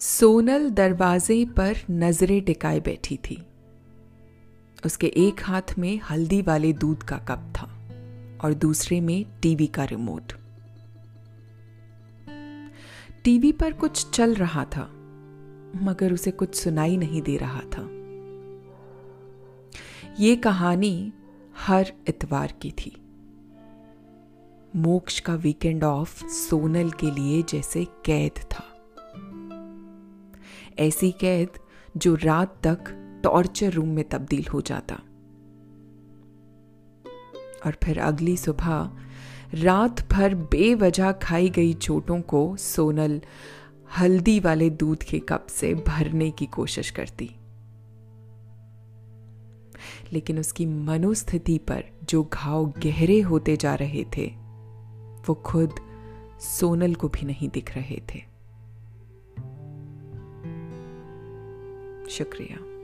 सोनल दरवाजे पर नज़रें टिकाए बैठी थी। उसके एक हाथ में हल्दी वाले दूध का कप था और दूसरे में टीवी का रिमोट। टीवी पर कुछ चल रहा था, मगर उसे कुछ सुनाई नहीं दे रहा था। ये कहानी हर इतवार की थी। मोक्ष का वीकेंड ऑफ़ सोनल के लिए जैसे कैद था। ऐसी कैद जो रात तक टॉर्चर रूम में तब्दील हो जाता। और फिर अगली सुबह रात भर बेवजह खाई गई चोटों को सोनल हल्दी वाले दूध के कप से भरने की कोशिश करती। लेकिन उसकी मनोस्थिति पर जो घाव गहरे होते जा रहे थे, वो खुद सोनल को भी नहीं दिख रहे थे। शुक्रिया।